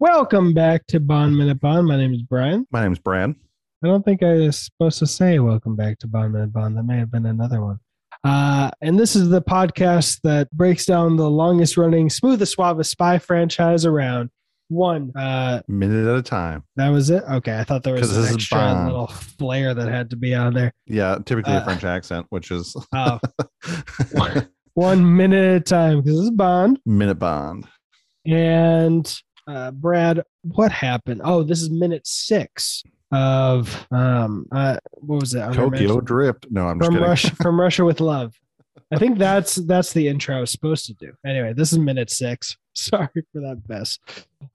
Welcome back to Bond Minute Bond. My name is Brian. My name is Brad. I don't think I was supposed to say welcome back to Bond Minute Bond. That may have been another one. Uh, and this is the podcast that breaks down the longest running, smoothest, suavest spy franchise around. One. Uh, Minute at a time. that was it? Okay. I thought there was an extra little flair that had to be on there. Yeah, typically Uh, a French accent, which is Oh, one minute at a time because this is Bond. Minute Bond. And uh, Brad, what happened? Oh, this is minute six of um, uh, what was it? Under Tokyo Drift. No, I'm just from. Russia. From Russia with love. I think that's that's the intro I was supposed to do. Anyway, this is minute six. Sorry for that mess.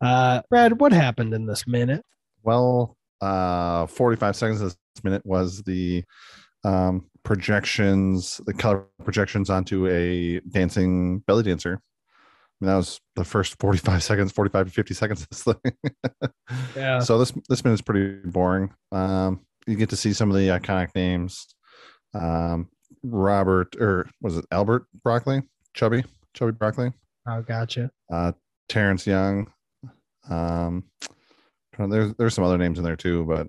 Uh, Brad, what happened in this minute? Well, uh, 45 seconds of this minute was the um, projections, the color projections onto a dancing belly dancer. I mean, that was the first 45 seconds, 45 to 50 seconds of this thing. Yeah. So this this minute's pretty boring. Um, you get to see some of the iconic names. Um, Robert or was it Albert Broccoli? Chubby, Chubby Broccoli. Oh, gotcha. Uh, Terence Young. Um, there's there's some other names in there too, but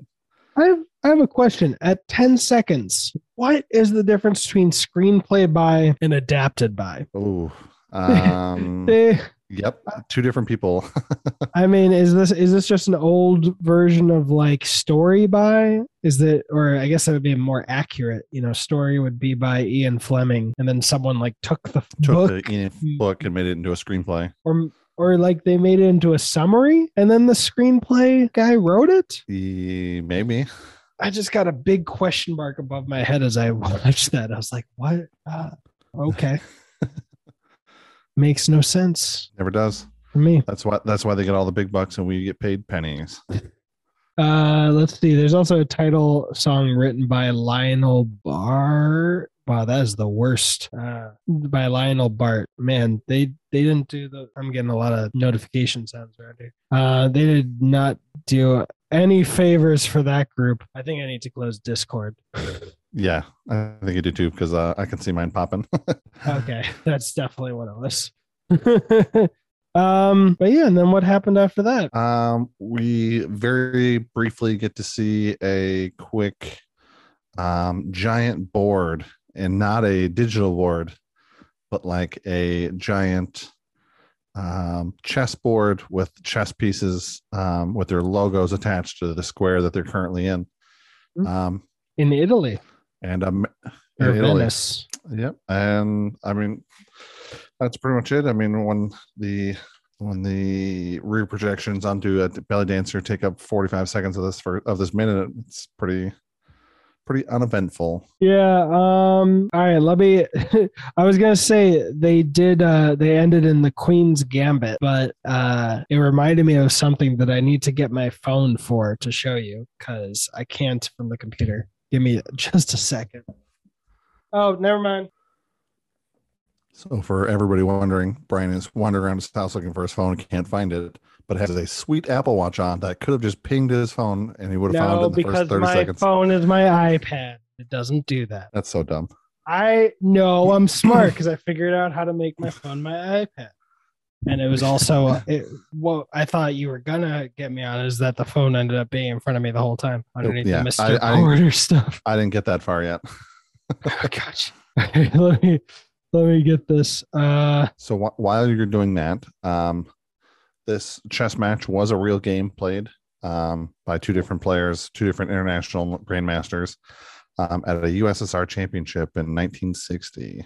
I have, I have a question. At 10 seconds, what is the difference between screenplay by and adapted by? oh, um, Eh, yep, two different people. I mean, is this is this just an old version of like story by? Is that or I guess that would be more accurate. You know, story would be by Ian Fleming, and then someone like took the Took book the Enid book and made it into a screenplay. or or like they made it into a summary, and then the screenplay guy wrote it. Maybe I just got a big question mark above my head as I watched that. I was like, what? Uh, okay. Makes no sense never does. for me. That's why that's why they get all the big bucks and we get paid pennies. Uh, let's see. There's also a title song written by Lionel Bart. Wow, that is the worst. Uh, by Lionel Bart. Man, they they didn't do the. I'm getting a lot of notification sounds around here. Uh, they did not do any favors for that group. I think I need to close Discord. Yeah, I think you do too because uh, I can see mine popping. Okay, that's definitely one of was. um, but yeah, and then what happened after that? um, we very briefly get to see a quick um, giant board and not a digital board, but like a giant um, chessboard with chess pieces um, with their logos attached to the square that they're currently in. Hmm. Um, In Italy and um, in Italy. Venice? Yep. And I mean, that's pretty much it. I mean, when the when the rear projections onto a belly dancer take up 45 seconds of this for of this minute, it's pretty pretty uneventful. Yeah. Um. All right. Let me. I was gonna say they did. Uh. They ended in the Queen's Gambit, but uh, it reminded me of something that I need to get my phone for to show you because I can't from the computer. Give me just a second. Oh, never mind. So for everybody wondering, Brian is wandering around his house looking for his phone, can't find it, but has a sweet Apple Watch on that could have just pinged his phone and he would have found it in the because first 30 my seconds. phone is my iPad. It doesn't do that. That's so dumb. I know I'm smart because I figured out how to make my phone my iPad. And it was also it, what I thought you were gonna get me on is that the phone ended up being in front of me the whole time underneath yeah, the I- Porter stuff. I didn't get that far yet. Oh, gotcha. let me let me get this. Uh, So wh- while you're doing that, um, this chess match was a real game played um, by two different players, two different international grandmasters um, at a USSR championship in 1960.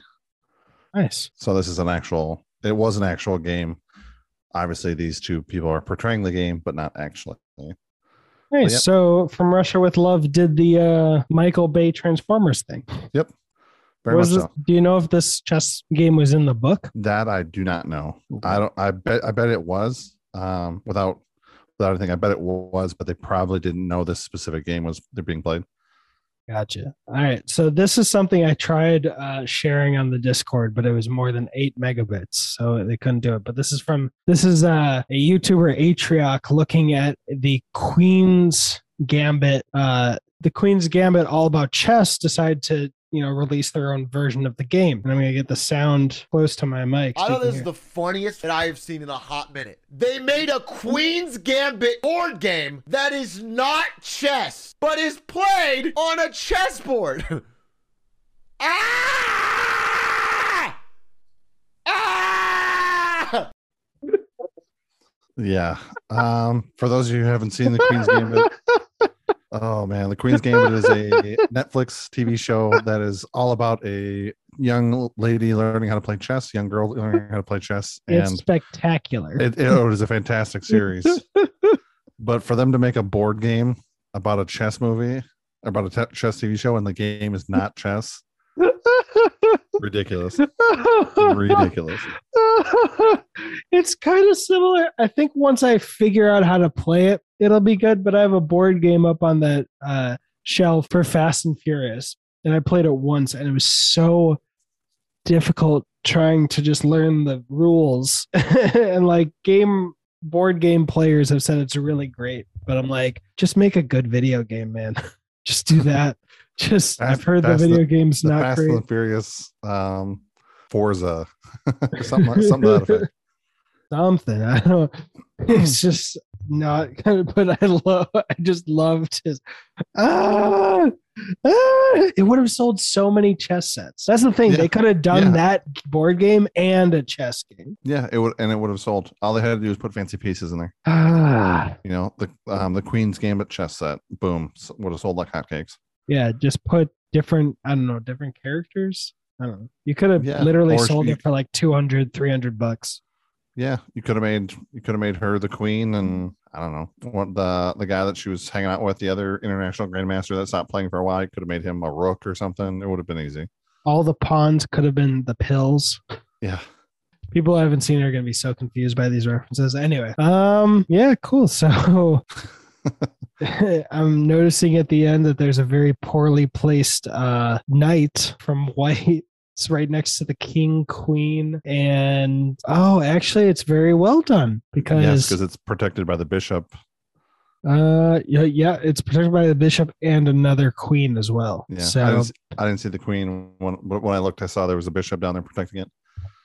nice. So this is an actual. It was an actual game. Obviously, these two people are portraying the game, but not actually. Nice. Yep. So from Russia with Love did the uh, Michael Bay Transformers thing. Very Was much this- so. Do you know if this chess game was in the book? That I do not know. I don't. I bet. I bet it was. Um, without without anything, I bet it was. But they probably didn't know this specific game was they're being played. Gotcha. All right. So this is something I tried uh, sharing on the Discord, but it was more than eight megabits, so they couldn't do it. But this is from this is uh, a YouTuber Atrioc looking at the Queen's Gambit. Uh, the Queen's Gambit, all about chess, decided to you know, release their own version of the game. And I'm gonna get the sound close to my mic. so I you know can this is the funniest that I have seen in a hot minute. They made a Queen's Gambit board game that is not chess, but is played on a chessboard. ah! Ah! Yeah. Um, for those of you who haven't seen the Queen's Gambit, oh man, the Queen's Gambit is a Netflix TV show that is all about a young lady learning how to play chess, young girl learning how to play chess, it's and spectacular. it, it oh, is a fantastic series. but for them to make a board game about a chess movie, about a chess TV show, and the game is not chess, ridiculous, ridiculous. it's kind of similar. I think once I figure out how to play it, it'll be good. But I have a board game up on that uh, shelf for Fast and Furious, and I played it once, and it was so difficult trying to just learn the rules. and like game board game players have said it's really great, but I'm like, just make a good video game, man. just do that. Just Fast- I've heard the video and- game's The not Fast great. and Furious, um, Forza, something, like- something to that effect. something. I don't. It's just not kind of. But I love. I just loved his. Ah, ah, it would have sold so many chess sets. That's the thing. Yeah. They could have done Yeah. that board game and a chess game. Yeah, it would, and it would have sold. All they had to do was put fancy pieces in there. Ah, You know, the um, the Queen's Gambit chess set, boom, would have sold like hotcakes. yeah. Just put different. I don't know. Different characters. I don't know. You could have Yeah, literally or sold you- it for like 200, 300 bucks. Yeah, you could have made you could have made her the queen, and I don't know what the the guy that she was hanging out with, the other international grandmaster that stopped playing for a while. You could have made him a rook or something. It would have been easy. All the pawns could have been the pills. Yeah, people I haven't seen are going to be so confused by these references anyway um yeah cool so i'm noticing at the end that there's a very poorly placed uh knight from white it's right next to the king queen and oh actually it's very well done yes, because because it's protected by the bishop. uh yeah, yeah it's protected by the bishop and another queen as well Yeah, I, didn't, I didn't see the queen when but when I looked. I saw there was a bishop down there protecting it.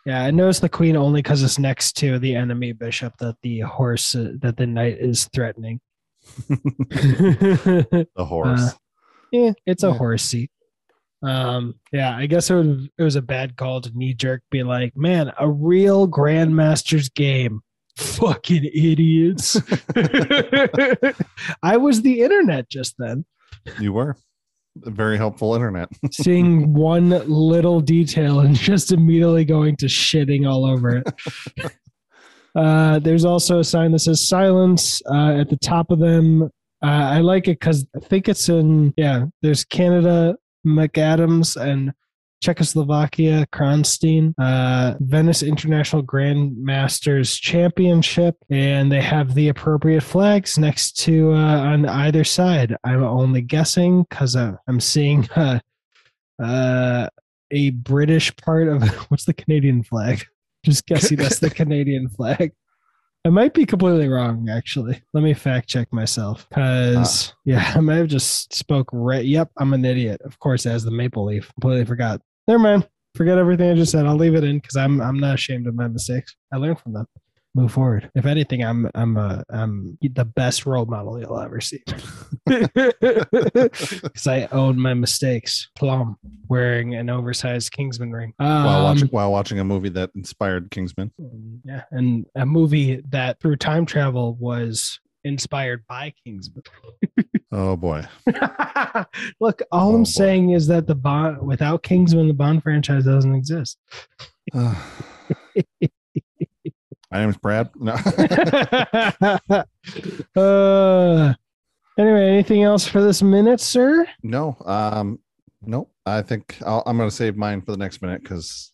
yeah i noticed the queen only because it's next to the enemy bishop that the horse uh, that the knight is threatening The horse. yeah, it's a Yeah. horsey. Um, yeah, I guess it, would, it was a bad call to knee jerk be like, man, a real grandmaster's game. Fucking idiots. I was the internet just then, you were a very helpful internet. seeing one little detail and just immediately going to shitting all over it. Uh, there's also a sign that says silence uh, at the top of them. Uh, I like it because I think it's in, yeah, there's Canada, McAdams, and Czechoslovakia, Kronsteen, uh, Venice International Grandmasters Championship, and they have the appropriate flags next to uh, on either side. I'm only guessing because uh, I'm seeing uh, uh, a British part of what's the Canadian flag? Just guessing that's the Canadian flag. I might be completely wrong, actually. Let me fact check myself. Because, ah. yeah, I might have just spoke right. Yep, I'm an idiot. Of course, as the maple leaf. Completely forgot. Never mind. Forget everything I just said. I'll leave it in because I'm I'm not ashamed of my mistakes. I learn from them. Move forward. If anything, I'm I'm uh, I'm the best role model you'll ever see. Because I own my mistakes. Plum wearing an oversized Kingsman ring. Um, while watching while watching a movie that inspired Kingsman. yeah, and a movie that through time travel was inspired by Kingsman. Oh boy. Look, all Oh. I'm saying is that the Bond without Kingsman, the Bond franchise doesn't exist. My name is Brad. No. uh, anyway, anything else for this minute, sir? no. Um. No. I think I'll, I'm going to save mine for the next minute because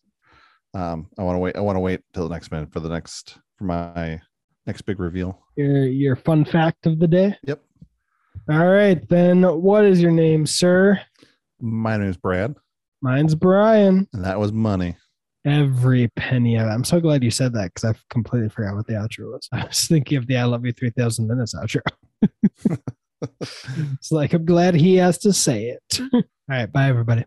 um I want to wait. I want to wait till the next minute for the next for my next big reveal. Your your fun fact of the day. Yep. All right, then. What is your name, sir? My name is Brad, Mine's Brian. and that was money. Every penny of it. I'm so glad you said that because I completely forgot what the outro was. I was thinking of the I Love You 3000 Minutes outro. it's like, I'm glad he has to say it. All right. Bye, everybody.